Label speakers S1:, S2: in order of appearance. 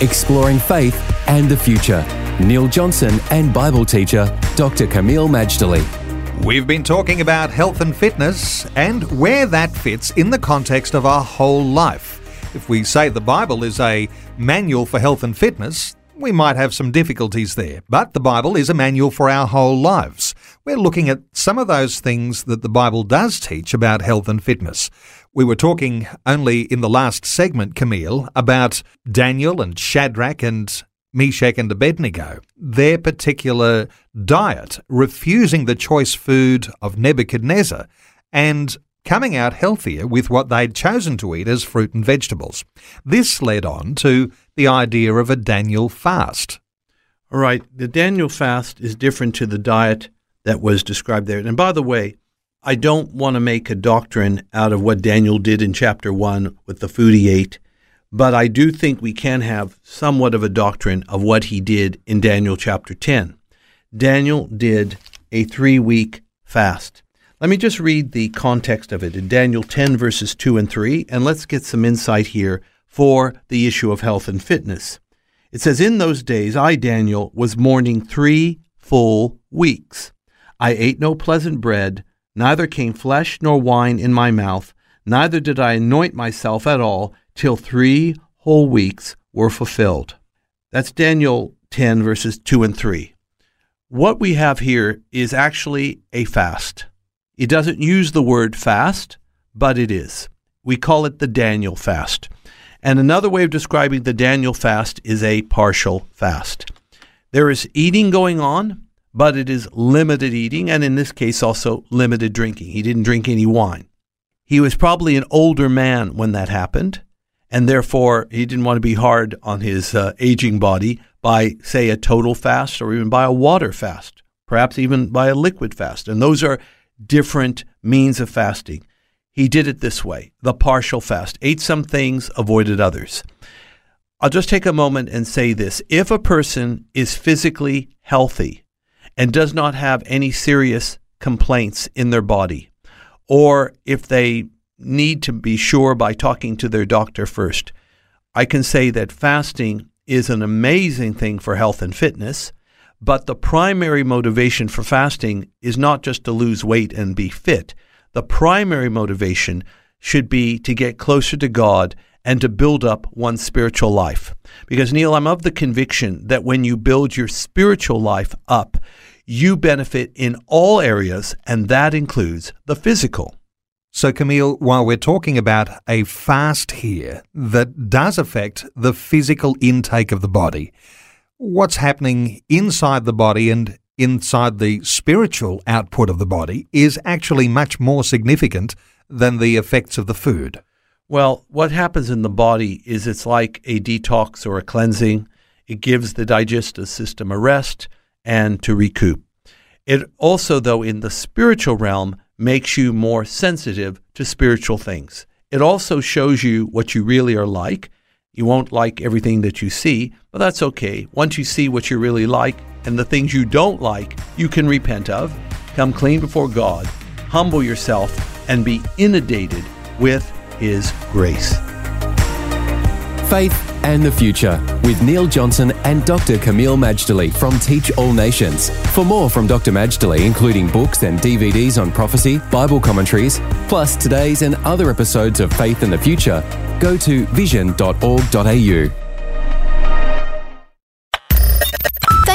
S1: exploring faith and the future. Neil Johnson and Bible teacher Dr. Kameel Majdali.
S2: We've been talking about health and fitness and where that fits in the context of our whole life. If we say the Bible is a manual for health and fitness, we might have some difficulties there. But the Bible is a manual for our whole lives. We're looking at some of those things that the Bible does teach about health and fitness. We were talking only in the last segment, Kameel, about Daniel and Shadrach and Meshach and Abednego, their particular diet, refusing the choice food of Nebuchadnezzar, and coming out healthier with what they'd chosen to eat as fruit and vegetables. This led on to the idea of a Daniel fast.
S3: All right, the Daniel fast is different to the diet that was described there. And by the way, I don't want to make a doctrine out of what Daniel did in chapter 1 with the food he ate, but I do think we can have somewhat of a doctrine of what he did in Daniel chapter 10. Daniel did a three week fast. Let me just read the context of it in Daniel 10, verses 2 and 3, and let's get some insight here for the issue of health and fitness. It says, In those days, I, Daniel, was mourning three full weeks. I ate no pleasant bread Neither came flesh nor wine in my mouth, neither did I anoint myself at all, till three whole weeks were fulfilled. That's Daniel 10, verses 2 and 3. What we have here is actually a fast. It doesn't use the word fast, but it is. We call it the Daniel fast. And another way of describing the Daniel fast is a partial fast. There is eating going on, but it is limited eating, and in this case, also limited drinking. He didn't drink any wine. He was probably an older man when that happened, and therefore he didn't want to be hard on his uh, aging body by, say, a total fast or even by a water fast, perhaps even by a liquid fast. And those are different means of fasting. He did it this way the partial fast, ate some things, avoided others. I'll just take a moment and say this. If a person is physically healthy, and does not have any serious complaints in their body, or if they need to be sure by talking to their doctor first, I can say that fasting is an amazing thing for health and fitness. But the primary motivation for fasting is not just to lose weight and be fit. The primary motivation should be to get closer to God and to build up one's spiritual life. Because, Neil, I'm of the conviction that when you build your spiritual life up, you benefit in all areas, and that includes the physical.
S2: So, Kameel, while we're talking about a fast here that does affect the physical intake of the body, what's happening inside the body and inside the spiritual output of the body is actually much more significant than the effects of the food.
S3: Well, what happens in the body is it's like a detox or a cleansing. It gives the digestive system a rest and to recoup. It also, though, in the spiritual realm, makes you more sensitive to spiritual things. It also shows you what you really are like. You won't like everything that you see, but that's okay. Once you see what you really like and the things you don't like, you can repent of, come clean before God, humble yourself, and be inundated with His grace.
S1: Faith and the Future with Neil Johnson and Dr. Kameel Majdali from Teach All Nations. For more from Dr. Majdali, including books and DVDs on prophecy, Bible commentaries, plus today's and other episodes of Faith and the Future, go to vision.org.au.